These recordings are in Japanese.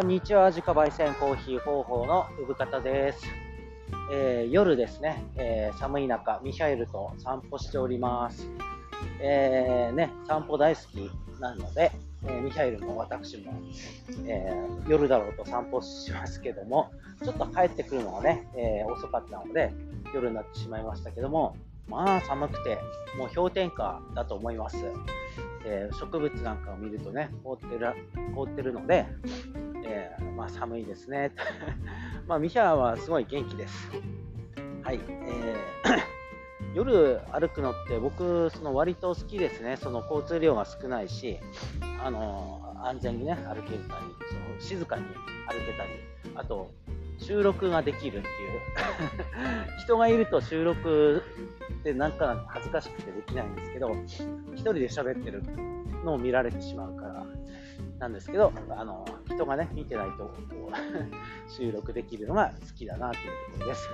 こんにちは、自家焙煎コーヒー方法の産方です。えー、夜ですね、えー、寒い中、ミシャエルと散歩しております。えー、ね、散歩大好きなので、えミシャエルも私も、え夜だろうと散歩しますけども、ちょっと帰ってくるのがね、え遅かったので、夜になってしまいましたけども、まあ寒くて、もう氷点下だと思います。え植物なんかを見るとね、凍ってる凍ってるので、えー、まあ、寒いですね。まあ、ミヒャはすごい元気です。はい。えー、夜歩くのって僕、その割と好きですね。その交通量が少ないし、あの安全にね、歩けたり、その静かに歩けたり、あと、収録ができるっていう 人がいると収録ってなんか恥ずかしくてできないんですけど1人で喋ってるのを見られてしまうからなんですけど、あの人がね、見てないとこう 収録できるのが好きだなというところです。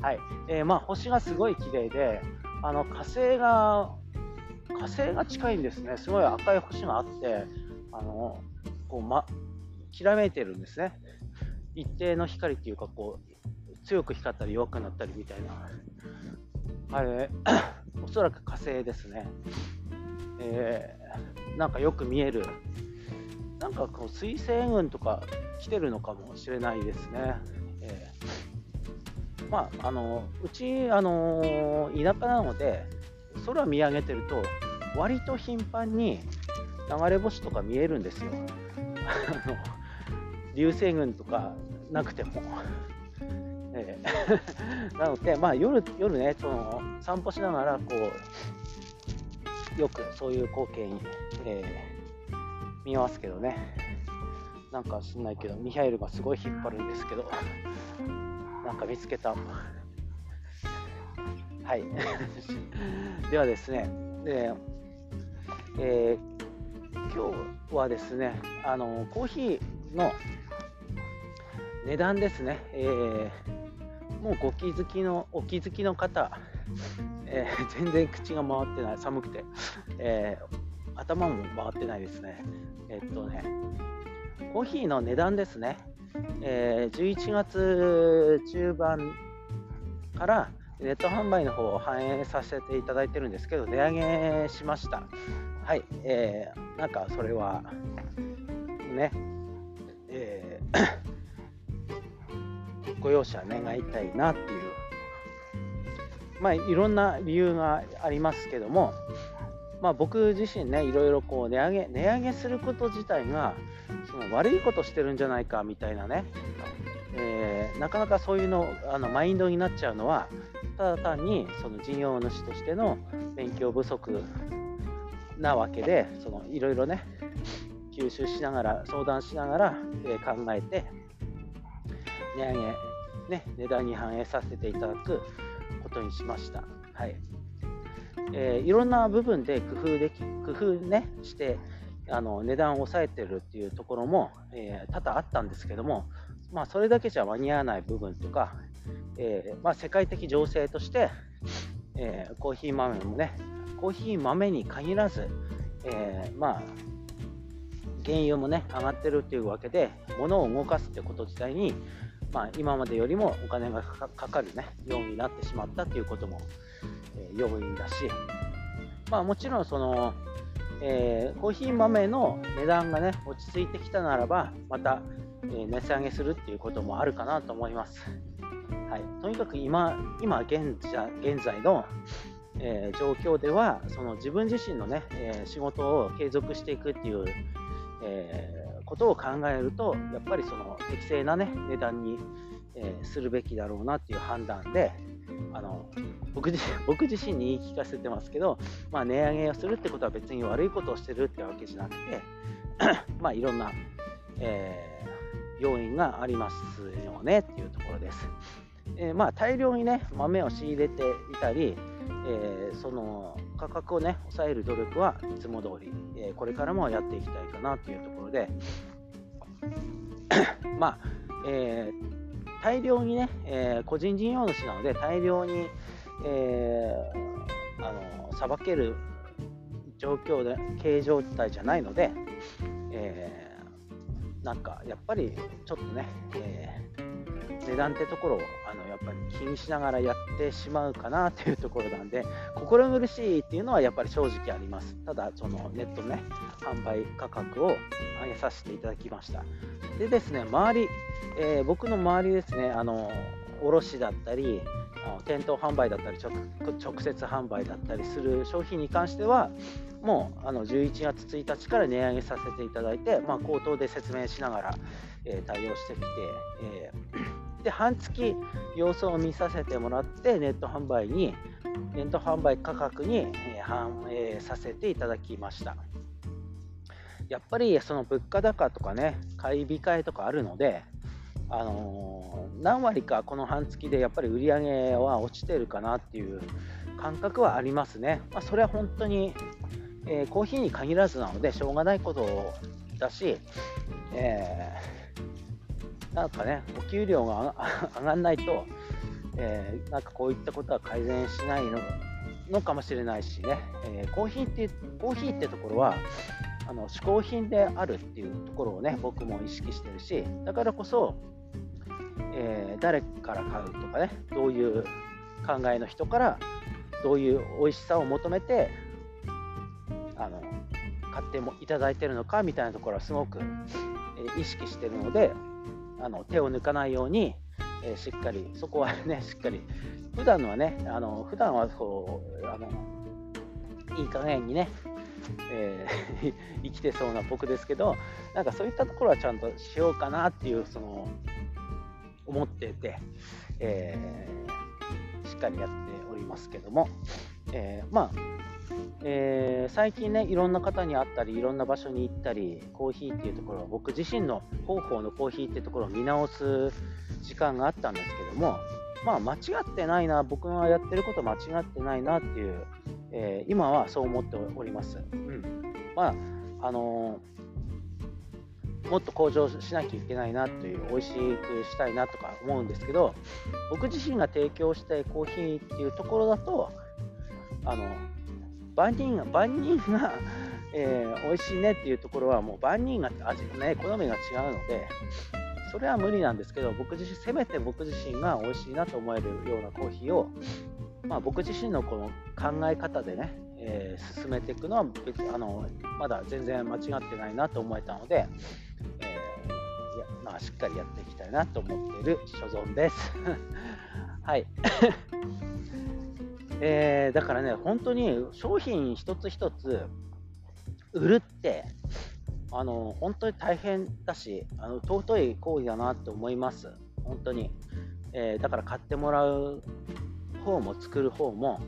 はい。えー、まあ、星がすごい綺麗で、あの火星が、火星が近いんですね。すごい赤い星があって、あのこう、ま、きらめいてるんですね。一定の光っていうか、こう、強く光ったり弱くなったりみたいな。あれ、おそらく火星ですね。えー、なんかよく見えるなんかこう水星群とか来てるのかもしれないですね。えー、まあ、あのうち、あの田舎なので空見上げてると割と頻繁に流れ星とか見えるんですよ。あの流星群とかなくても。えー、なので、まあ、夜夜ねその散歩しながらこうよくそういう光景に、えー見ますけどね。なんか知んないけど、ミハエルがすごい引っ張るんですけど、なんか見つけた。はい。ではですね、でえー、今日はですね、あのコーヒーの値段ですね、えー、もうご気づきの、お気づきの方、えー、全然口が回ってない、寒くて、えー、頭も回ってないですね。えっとね、コーヒーの値段ですね。え、11月中盤からネット販売の方を反映させていただいてるんですけど、値上げしました。はい、えー、なんかそれは、ね、えー、ご容赦願いたいなっていう、まあ、いろんな理由がありますけども、まあ、僕自身ねいろいろこう値上げ値上げすること自体がその悪いことしてるんじゃないかみたいなね、えー、なかなかそういうのあのマインドになっちゃうのはただ単にその事業主としての勉強不足なわけでそのいろいろね吸収しながら相談しながら、えー、考えて値上げ、ね、値段に反映させていただくことにしました。はいえー、いろんな部分で工夫でき工夫ねしてあの値段を抑えてるっていうところも、えー、多々あったんですけども、まあ、それだけじゃ間に合わない部分とか、えー、まあ、世界的情勢として、えコーヒー豆もねコーヒー豆に限らず、えまあ原油もね上がってるっていうわけで物を動かすってこと自体に、まあ、今までよりもお金がかかるねようになってしまったっていうこともえ要因だし、まあ、もちろんその、えー、コーヒー豆の値段がね落ち着いてきたならばまた、えー、値下げするっていうこともあるかなと思います。はい、とにかく今今現現在の、えー、状況ではその自分自身のね、え仕事を継続していくっていう、えことを考えるとやっぱりその適正な、ね、値段に、えするべきだろうなっていう判断で、あの僕自 僕自身に言い聞かせてますけど、まあ、値上げをするってことは別に悪いことをしてるってわけじゃなくて まあいろんな、えー、要因がありますよねっていうところです。えー、まあ、大量にね豆を仕入れていたり、えー、その価格をね抑える努力はいつも通り、えこれからもやっていきたいかなというところで まあ、えー大量にね、えー、個人事業主なので大量に、えー、あのさばける状況で経営状態じゃないので、えー、なんかやっぱりちょっとね、えー、値段ってところをあやっぱり気にしながらやってしまうかなというところなんで心苦しいっていうのはやっぱり正直あります。ただそのネットね販売価格を上げさせていただきました。でですね周り、えー、僕の周りですねあの卸だったり店頭販売だったり直接販売だったりする商品に関してはもうあの11月1日から値上げさせていただいて、まあ、口頭で説明しながら、えー、対応してきて、えー、で半月様子を見させてもらってネット販売にネット販売価格に、反映させていただきましたやっぱりその物価高とかね買い控えとかあるのであのー、何割かこの半月でやっぱり売り上げは落ちてるかなっていう感覚はありますね。まあ、それは本当に、えー、コーヒーに限らずなのでしょうがないことだし、えー、なんかね、お給料が 上がんないと、えー、なんかこういったことは改善しないののかもしれないしね、えコーヒーってコーヒーってところはあの嗜好品であるっていうところをね僕も意識してるしだからこそえー、誰から買うとかねどういう考えの人からどういう美味しさを求めてあの買ってもいただいてるのかみたいなところはすごく、え、意識してるのであの手を抜かないように、えー、しっかりそこはね しっかり普段はねあの普段はそうあのいい加減にね、えー、生きてそうな僕ですけどなんかそういったところはちゃんとしようかなっていうその思ってて、えー、しっかりやっておりますけども、え、まあ、えー、最近ねいろんな方に会ったりいろんな場所に行ったりコーヒーっていうところは僕自身の方法のコーヒーっていうところを見直す時間があったんですけどもまあ間違ってないな僕がやってること間違ってないなっていう、えー、今はそう思っております。うん、まああのーもっと向上しなきゃいけないなという美味しくしたいなとか思うんですけど僕自身が提供したいコーヒーっていうところだとあの万人が万人が、えー、美味しいねっていうところはもう万人が味ね好みが違うのでそれは無理なんですけど僕自身せめて僕自身が美味しいなと思えるようなコーヒーを、まあ、僕自身のこの考え方でねえー、進めていくのは別あのまだ全然間違ってないなと思えたので、え、まあ、しっかりやっていきたいなと思っている所存です。はい。えー、だからね、本当に商品一つ一つ売るって、あの本当に大変だし、あの尊い行為だなって思います、本当に。えー、だから買ってもらう方も作る方も、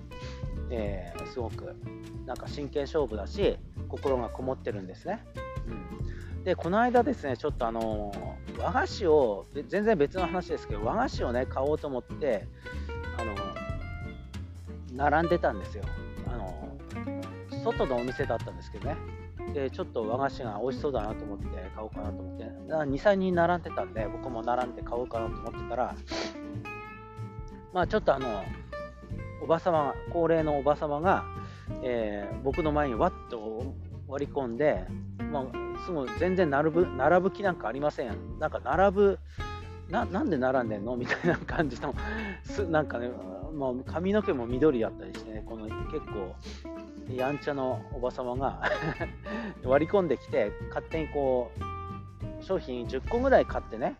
えー、すごくなんか真剣勝負だし心がこもってるんですね。うん、でこの間ですねちょっとあの和菓子を全然別の話ですけど和菓子をね買おうと思ってあの並んでたんですよ。あの外のお店だったんですけどね。でちょっと和菓子が美味しそうだなと思って買おうかなと思って。23人並んでたんで僕も並んで買おうかなと思ってたらまあちょっとあのおばさま高齢のおばさまが、えー、僕の前にわっと割り込んで、まあ、すごい全然並ぶ並ぶ気なんかありません。なんか並ぶななんで並んでんの？みたいな感じのすなんかね、まあ、髪の毛も緑だったりしてねこの結構やんちゃのおばさまが 割り込んできて勝手にこう商品10個ぐらい買ってね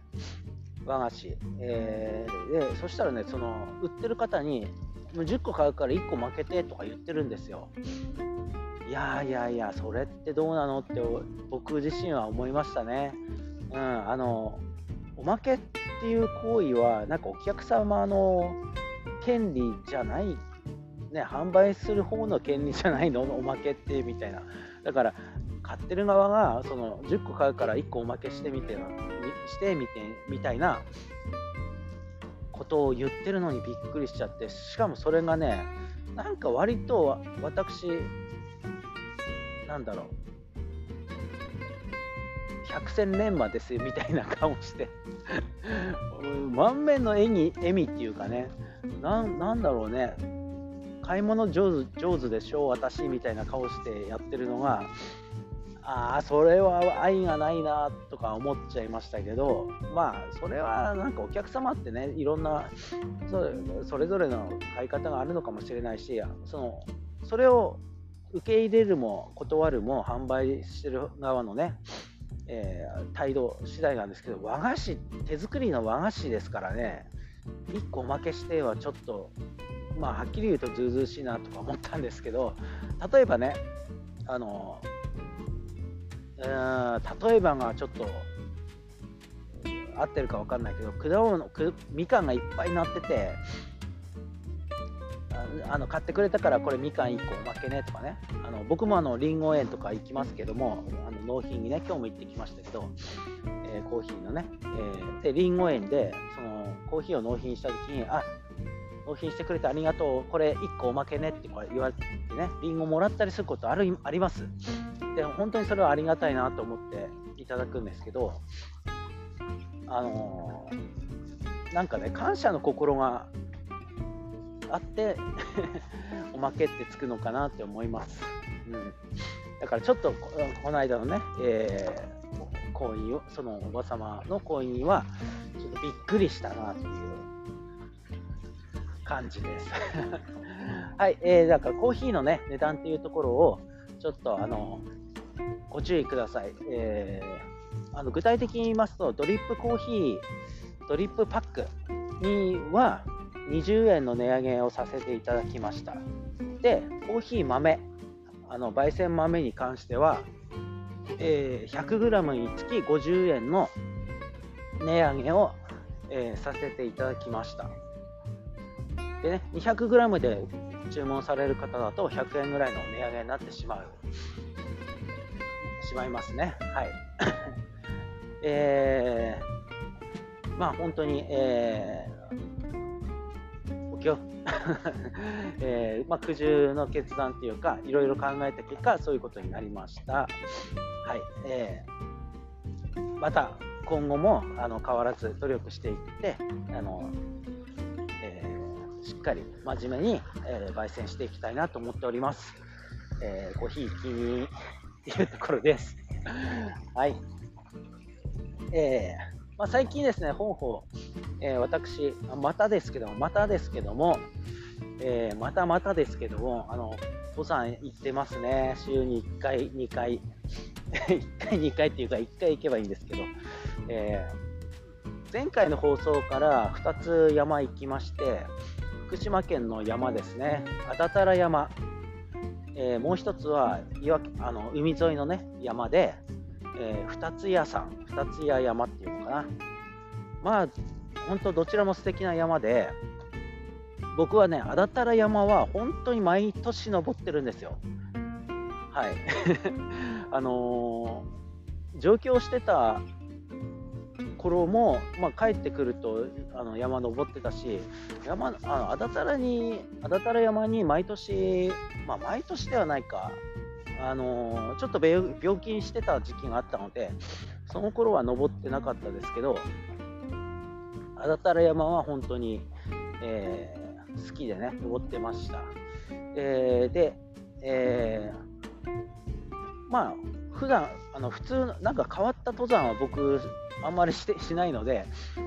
和菓子、えー、でそしたらねその売ってる方にもう10個買うから1個負けてとか言ってるんですよ。いやいやいや、それってどうなのって僕自身は思いましたね。うん、あの、おまけっていう行為は、なんかお客様の権利じゃない、ね、販売する方の権利じゃないの、おまけってみたいな。だから、買ってる側がその10個買うから1個おまけしてみてしてみてみたいなことを言ってるのにびっくりしちゃってしかもそれがねなんか割と私なんだろう百戦錬磨ですよみたいな顔して。満面の笑み笑みっていうかね。なんだろうね。買い物上手上手でしょ私みたいな顔してやってるのがああそれは愛がないなとか思っちゃいましたけどまあそれはなんかお客様ってねいろんなそれぞれの買い方があるのかもしれないしそのそれを受け入れるも断るも販売してる側のね、えー、態度次第なんですけど和菓子手作りの和菓子ですからね1個おまけしてはちょっとまあはっきり言うとずうずうしいなとか思ったんですけど例えばねあの例えばがちょっと合ってるか分かんないけど果物みかんがいっぱいなっててあの買ってくれたからこれみかん1個おまけねとかね。あの僕もあのりんご園とか行きますけどもあの納品にね今日も行ってきましたけど、えー、コーヒーのね、え、でりんご園でそのコーヒーを納品した時にあ納品してくれてありがとうこれ1個おまけねって言われてねりんごもらったりすることあるあります。で本当にそれはありがたいなと思っていただくんですけどあのー、なんかね感謝の心があって おまけってつくのかなって思います、うん、だからちょっとこの間のね、えー、婚姻をそのおば様の婚姻はちょっとびっくりしたなという感じです。はい、えー、だからコーヒーのね値段っていうところをちょっとあのご注意ください、えー、あの具体的に言いますとドリップコーヒードリップパックには20円の値上げをさせていただきました。でコーヒー豆あの焙煎豆に関しては、えー、100g につき50円の値上げを、えー、させていただきました。でね 200g で注文される方だと100円ぐらいの値上げになってしまうしまいますね。はい。えー、まあ本当に、えよ、えー、まあ、苦渋の決断というかいろいろ考えた結果そういうことになりました、はいえー、また今後もあの変わらず努力していってあの、えー、しっかり真面目に、え焙煎していきたいなと思っております、えコーヒー気にっていうところです。はい。えーまあ、最近ですね、本邦、えー、私、またですけども、またですけども、えー、またまたですけども、あの、登山行ってますね。週に1回、2回。1回、2回っていうか、1回行けばいいんですけど、えー、前回の放送から2つ山行きまして、福島県の山ですね、安達太良山、えー、もう1つは岩あの海沿いの、ね、山で、えー、二つ屋さん、二つ屋山っていうのかな。まあ、本当どちらも素敵な山で、僕はね、安達太良山は本当に毎年登ってるんですよ。はい。あのー、上京してた頃も、まあ、帰ってくるとあの山登ってたし山あの安達太良に安達太良山に毎年、まあ、毎年ではないかあのちょっと病気にしてた時期があったので、その頃は登ってなかったですけど、安達太良山は本当に、えー、好きでね、登ってました。えー、で、えー、まあ、普段あの普通、なんか変わった登山は僕、あんまりしてしないので、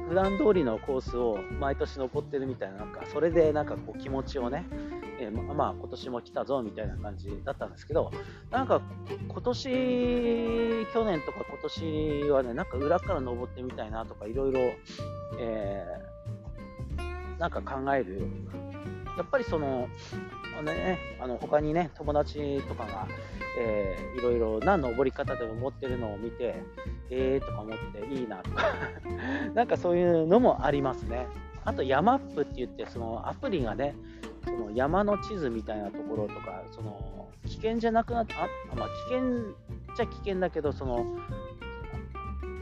普段通りのコースを毎年登ってるみたいな、なんかそれでなんかこう気持ちをね、えー、まあ今年も来たぞみたいな感じだったんですけど、なんか今年、去年とか今年はね、なんか裏から登ってみたいなとか、いろいろ、え、なんか考える。やっぱりその、ね、あの他にね、友達とかが、えー、いろいろな登り方でも持ってるのを見て、えーとか思っていいなとか なんかそういうのもありますね。あと、ヤマップって言って、そのアプリがね、その山の地図みたいなところとか、その危険じゃなくなった、あまあ、危険っちゃ危険だけど、その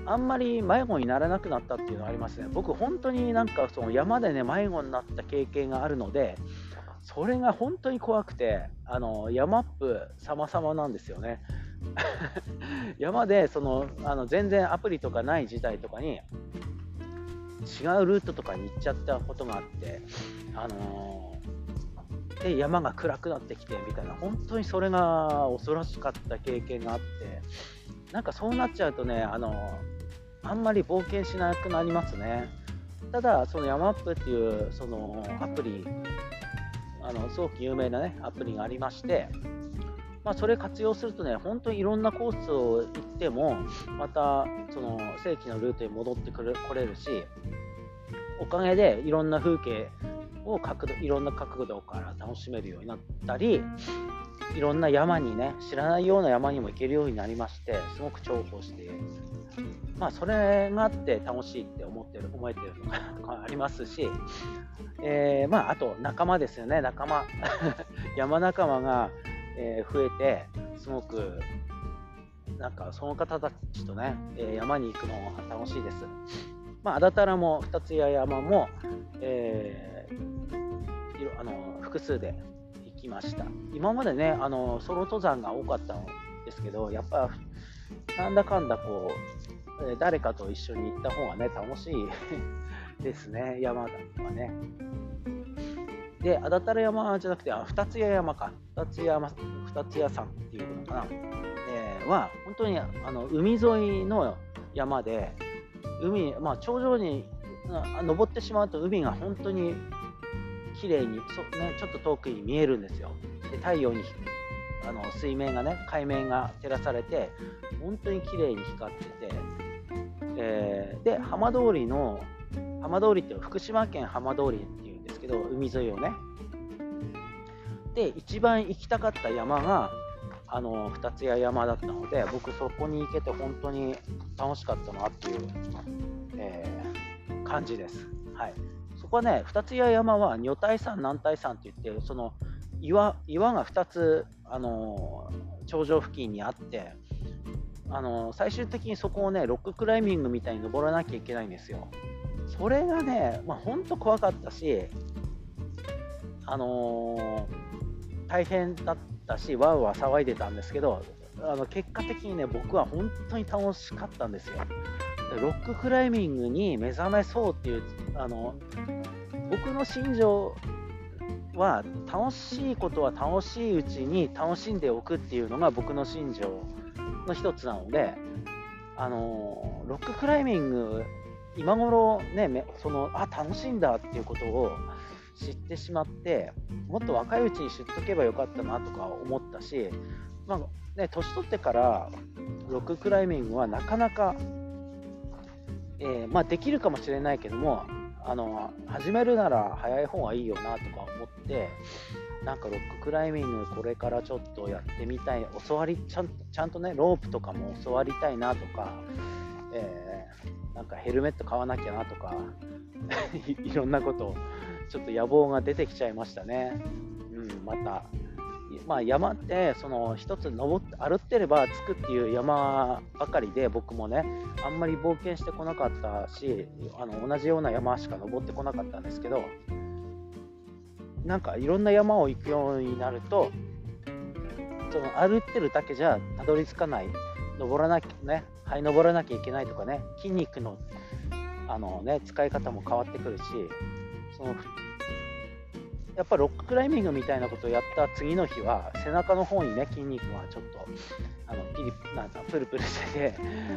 あんまり迷子にならなくなったっていうのはありますね。僕、本当になんかその山でね、迷子になった経験があるので、それが本当に怖くて、あの山っぷ様々なんですよね。山でそのあの全然アプリとかない時代とかに違うルートとかに行っちゃったことがあって、あので山が暗くなってきてみたいな本当にそれが恐ろしかった経験があってなんかそうなっちゃうとねあのあんまり冒険しなくなりますね。ただそのヤマップっていうそのアプリあのすごく有名なねアプリがありましてまあ、それ活用するとね、本当にいろんなコースを行っても、またその正規のルートに戻ってくる来れるし、おかげでいろんな風景を角度いろんな角度から楽しめるようになったりいろんな山にね知らないような山にも行けるようになりましてすごく重宝してまあそれがあって楽しいって思ってる思えてるのかありますし、えー、まああと仲間ですよね仲間 山仲間が、えー、増えてすごくなんかその方たちとね、えー、山に行くのが楽しいです。まあ、あだたらも二つ谷山も、えー、あの複数で行きました今までねあのソロ登山が多かったんですけどやっぱなんだかんだこう誰かと一緒に行った方がね楽しい ですね山はねで、あだたら山じゃなくて、あ二つ谷山か。二つ山、二つ谷山っていうのかな。えー、は、本当にあの海沿いの山で、海、まあ、頂上に登ってしまうと海が本当に綺麗にそ、ね、ちょっと遠くに見えるんですよ。で太陽にあの水面がね海面が照らされて本当に綺麗に光ってて、えー、で浜通りの浜通りって福島県浜通りっていうんですけど海沿いをねで一番行きたかった山があの二ツ谷山だったので僕そこに行けて本当に楽しかったなっていう、えー、感じです。はい、こはね二ツ谷山は女体山南体山って言ってその岩岩が2つ、あの頂上付近にあってあの最終的にそこをねロッククライミングみたいに登らなきゃいけないんですよ。それがね、まあ、本当怖かったし、あのー、大変だったし、わーわー騒いでたんですけど、あの結果的にね、僕は本当に楽しかったんですよ。ロッククライミングに目覚めそうっていう、あの僕の心情は楽しいことは楽しいうちに楽しんでおくっていうのが僕の心情の一つなので、あのロッククライミング今頃ねそのあ楽しいんだっていうことを知ってしまってもっと若いうちに知っとけばよかったなとか思ったし、まあね、年取ってからロッククライミングはなかなか、えー、まあ、できるかもしれないけどもあの始めるなら早い方がいいよなとか思ってなんかロッククライミングこれからちょっとやってみたい教わりちゃんちゃんとねロープとかも教わりたいなとか、えー、なんかヘルメット買わなきゃなとか いろんなことちょっと野望が出てきちゃいましたね。うん、またまあ、山ってその一つ登って歩ってれば着くっていう山ばかりで僕もねあんまり冒険してこなかったしあの同じような山しか登ってこなかったんですけどなんかいろんな山を行くようになるとその歩ってるだけじゃたどり着かない。登らなきゃねはい登らなきゃいけないとかね筋肉のあの、ね、使い方も変わってくるしそのやっぱロッククライミングみたいなことをやった次の日は背中の方にね筋肉がちょっとあのピリなんかプルプルしてて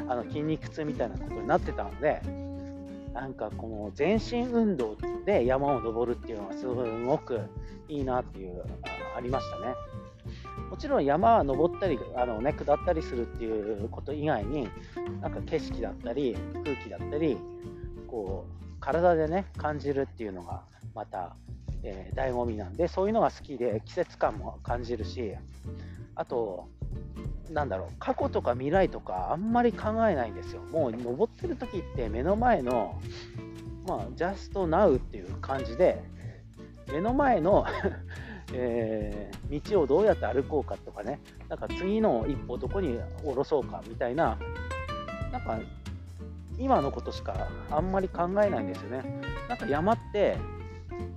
あの筋肉痛みたいなことになってたのでなんかこの全身運動で山を登るっていうのはすごくいいなっていうありましたね。もちろん山は登ったりあの、ね、下ったりするっていうこと以外になんか景色だったり空気だったりこう体でね感じるっていうのがまたえー、醍醐味なんでそういうのが好きで季節感も感じるしあとなんだろう過去とか未来とかあんまり考えないんですよ。もう登ってる時って目の前のまあジャストナウっていう感じで目の前の えー、道をどうやって歩こうかとかねなんか次の一歩どこに下ろそうかみたいななんか今のことしかあんまり考えないんですよね。なんか山って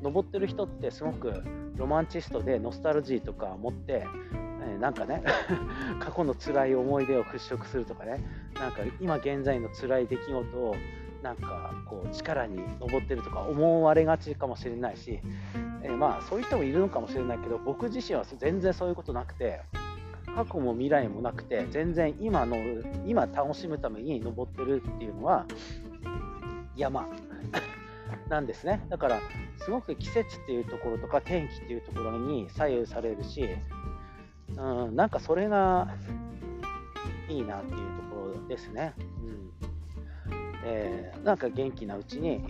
登ってる人ってすごくロマンチストでノスタルジーとか持って、え、なんかね 過去の辛い思い出を払拭するとかね。なんか今現在の辛い出来事をなんかこう力に上ってるとか思われがちかもしれないし、え、まあそういう人もいるのかもしれないけど僕自身は全然そういうことなくて過去も未来もなくて全然今の今楽しむために登ってるっていうのは山なんですねだからすごく季節っていうところとか天気っていうところに左右されるし、うん、なんかそれがいいなっていうところですね。うんえー、なんか元気なうちに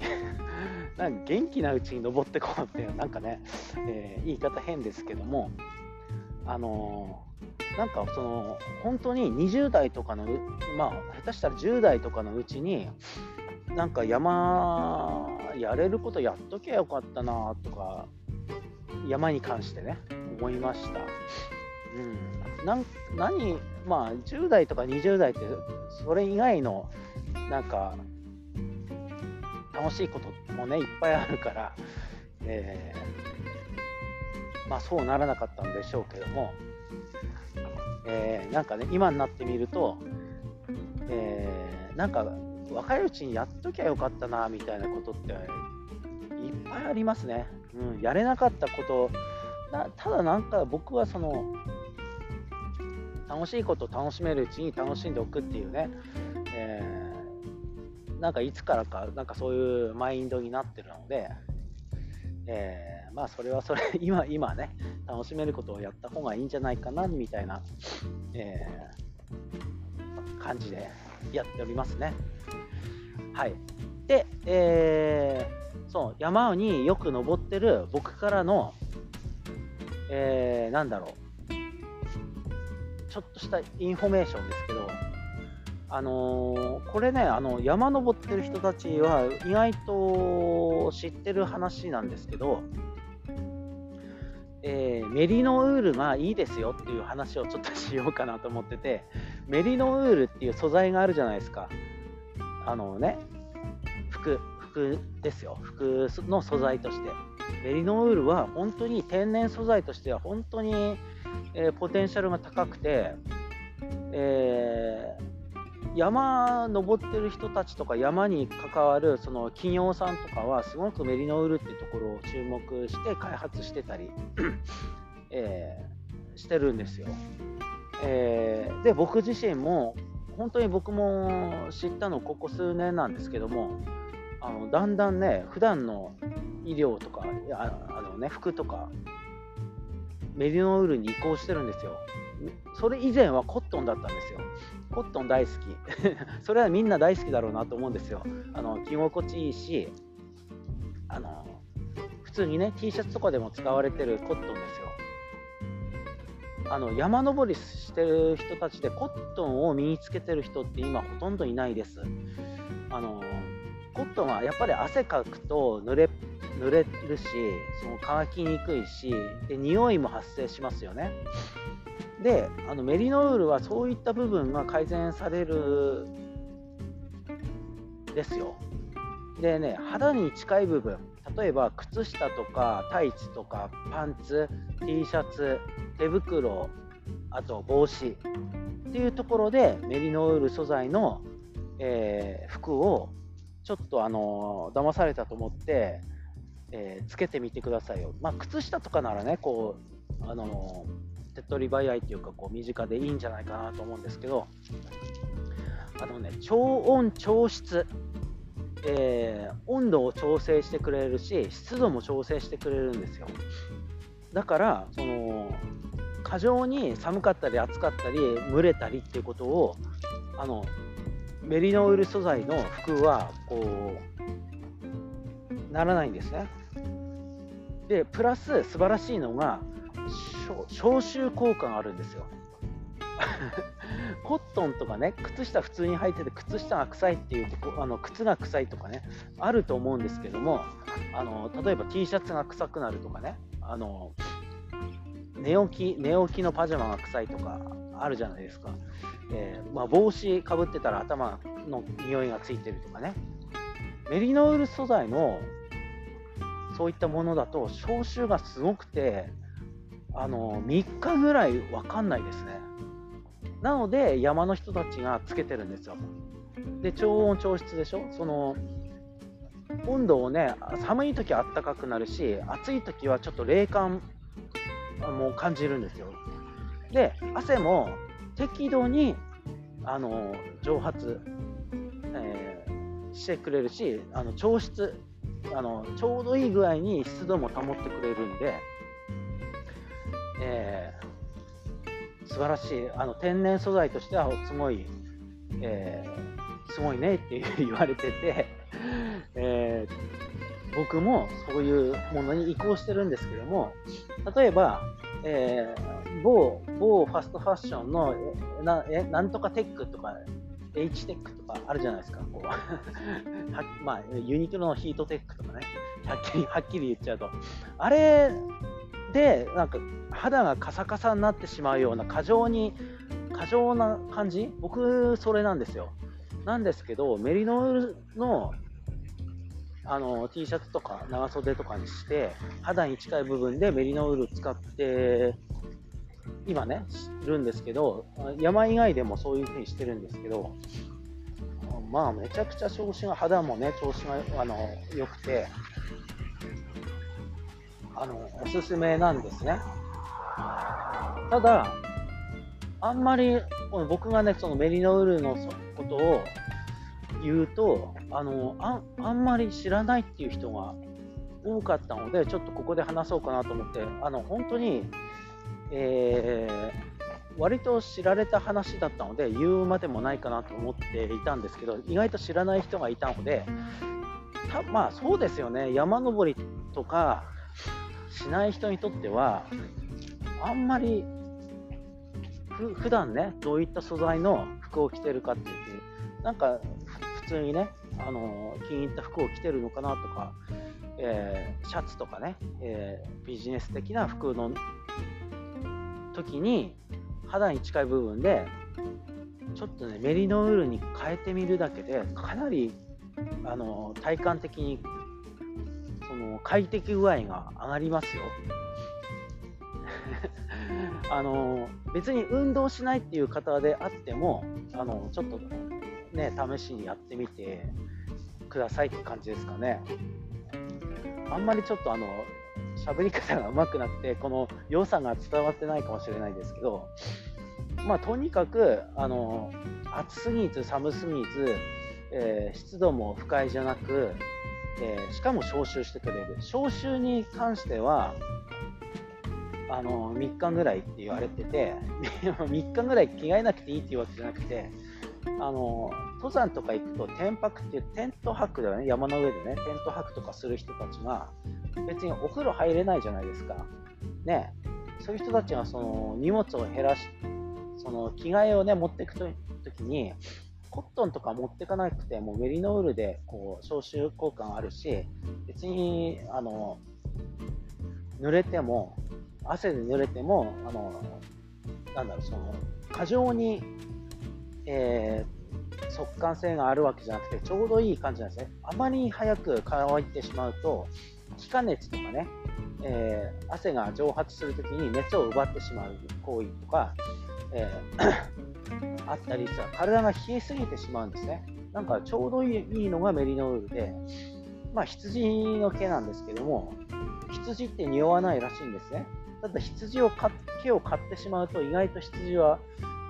なんか元気なうちに登ってこうっていうなんかね、えー、言い方変ですけどもあのー、なんかその本当に20代とかのまあ下手したら10代とかのうちになんか山やれることやっときゃよかったなとか山に関してね思いました。うん、な何まあ10代とか20代ってそれ以外のなんか楽しいこともねいっぱいあるから、えー、まあそうならなかったんでしょうけども、えー、なんかね今になってみると、えー、なんか若いうちにやっときゃよかったなみたいなことっていっぱいありますね。うん、やれなかったこと。ただなんか僕はその楽しいことを楽しめるうちに楽しんでおくっていうね、えー、なんかいつからかなんかそういうマインドになってるので、えー、まあそれはそれ 今今ね楽しめることをやった方がいいんじゃないかなみたいな、えー、感じで。やっておりますね。はい。で、えー、そう山によく登ってる僕からの、えー、なんだろうちょっとしたインフォメーションですけど、あのー、これねあの山登ってる人たちは意外と知ってる話なんですけど、えー、メリノウールがいいですよっていう話をちょっとしようかなと思っててメリノウールっていう素材があるじゃないですか。あのね服服ですよ。服の素材として。メリノウールは本当に天然素材としては本当に、えー、ポテンシャルが高くて、えー、山登ってる人たちとか山に関わるその企業さんとかはすごくメリノウールっていうところを注目して開発してたり、えー、してるんですよ。えー、で僕自身も本当に僕も知ったのここ数年なんですけどもあのだんだんね普段の医療とかあの、ね、服とかメリノウールに移行してるんですよ。それ以前はコットンだったんですよ。コットン大好き。それはみんな大好きだろうなと思うんですよ。あの着心地いいしあの普通にね T シャツとかでも使われてるコットンですよ。あの山登りしてる人たちでコットンを身につけてる人って今ほとんどいないです。あのコットンはやっぱり汗かくと濡れ濡れるしその乾きにくいしで匂いも発生しますよね。であのメリノールはそういった部分が改善されるですよ。でね肌に近い部分。例えば靴下とかタイツとかパンツ T シャツ手袋あと帽子っていうところでメリノウール素材の、えー、服をちょっとあの騙されたと思って、えー、つけてみてくださいよ。まあ、靴下とかならね、こう、あの手っ取り早いというか、こう身近でいいんじゃないかなと思うんですけど、あのね、超音超湿、えー、温度を調整してくれるし、湿度も調整してくれるんですよ。だから、その、過剰に寒かったり暑かったり蒸れたりっていうことをあのメリノール素材の服はこうならないんですね。でプラス素晴らしいのが消臭効果があるんですよ。コットンとかね靴下普通に履いてて靴下が臭いっていうとこあの靴が臭いとかねあると思うんですけどもあの例えば T シャツが臭くなるとかねあの寝起き寝起きのパジャマが臭いとかあるじゃないですか。えー、まあ、帽子かぶってたら頭の匂いがついてるとかねメリノール素材のそういったものだと消臭がすごくてあの3日ぐらい分かんないですねなので山の人たちがつけてるんですよで、超温調湿でしょ？その、温度をね、寒い時は暖かくなるし、暑い時はちょっと冷感も感じるんですよ。で、汗も適度にあの蒸発、えー、してくれるし、あの調湿あの、ちょうどいい具合に湿度も保ってくれるんで、えー、素晴らしい。あの天然素材としてはすごい、えー、すごいねって 言われてて、えー、僕もそういうものに移行してるんですけども例えば、えー、某某ファストファッションのえなえなんとかテックとか H テックとかあるじゃないですか、こう まあ、ユニクロのヒートテックとかね、はっきりはっきり言っちゃうと、あれでなんか肌がカサカサになってしまうような過剰に過剰な感じ？僕それなんですよ。なんですけどメリノールのあの T シャツとか長袖とかにして肌に近い部分でメリノール使って今ね知るんですけど山以外でもそういう風にしてるんですけどまあめちゃくちゃ調子が肌もね調子があの良くてあのおすすめなんですね。ただ、あんまり僕がね、そのメリノウールのことを言うとあのあ、んまり知らないっていう人が多かったので、ちょっとここで話そうかなと思って、あの本当に、えー、割と知られた話だったので、言うまでもないかなと思っていたんですけど、意外と知らない人がいたので、たまあそうですよね、山登りとか、しない人にとってはあんまりふ普段ねどういった素材の服を着てるかっていうなんか普通にねあの気に入った服を着てるのかなとか、えー、シャツとかね、えー、ビジネス的な服の時に肌に近い部分でちょっとねメリノウールに変えてみるだけでかなりあの体感的にその快適具合が上がりますよ。あの別に運動しないっていう方であってもあのちょっとね試しにやってみてくださいって感じですかね。あんまりちょっとあの喋り方が上手くなくてこの良さが伝わってないかもしれないですけどまあとにかくあの暑すぎず寒すぎず、えー、湿度も不快じゃなくえー、しかも消臭してくれる。消臭に関してはあの3日ぐらいって言われてて3日ぐらい着替えなくていいっていうわけじゃなくてあの登山とか行くと天泊っていうテント泊だよね。山の上でね。テント泊とかする人たちが別にお風呂入れないじゃないですか。ね。そういう人たちがその荷物を減らしその着替えをね持っていくときにコットンとか持ってかなくてもメリノールでこう消臭効果があるし別にあの濡れても汗で濡れてもあのなんだろうその過剰に、えー、速乾性があるわけじゃなくてちょうどいい感じなんですね。あまり早く乾いてしまうと気化熱とかね、えー、汗が蒸発するときに熱を奪ってしまう行為とか、えーあったりさ、体が冷えすぎてしまうんですね。なんかちょうどいいのがメリノールで、まあ羊の毛なんですけども、羊って匂わないらしいんですね。ただ羊を毛を買ってしまうと意外と羊は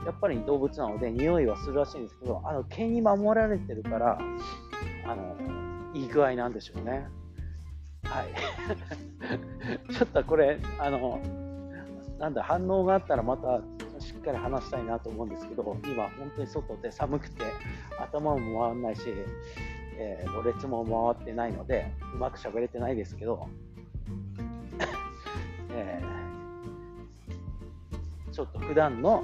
やっぱり動物なので匂いはするらしいんですけど、あの毛に守られてるから、あのいい具合なんでしょうね。はい。ちょっとこれ、あの、なんだ、反応があったらまたしっかり話したいなと思うんですけど、今、本当に外で寒くて、頭も回らないし、えー、ろれつも回ってないので、うまく喋れてないですけど、えー、ちょっと普段の、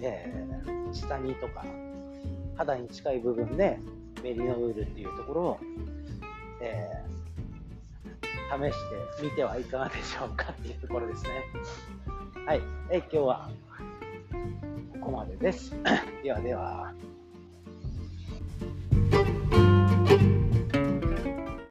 えー、下着とか、肌に近い部分でメリノウールっていうところを、えー、試してみてはいかがでしょうかっていうところですね。はい、え今日はこまでです。ではでは。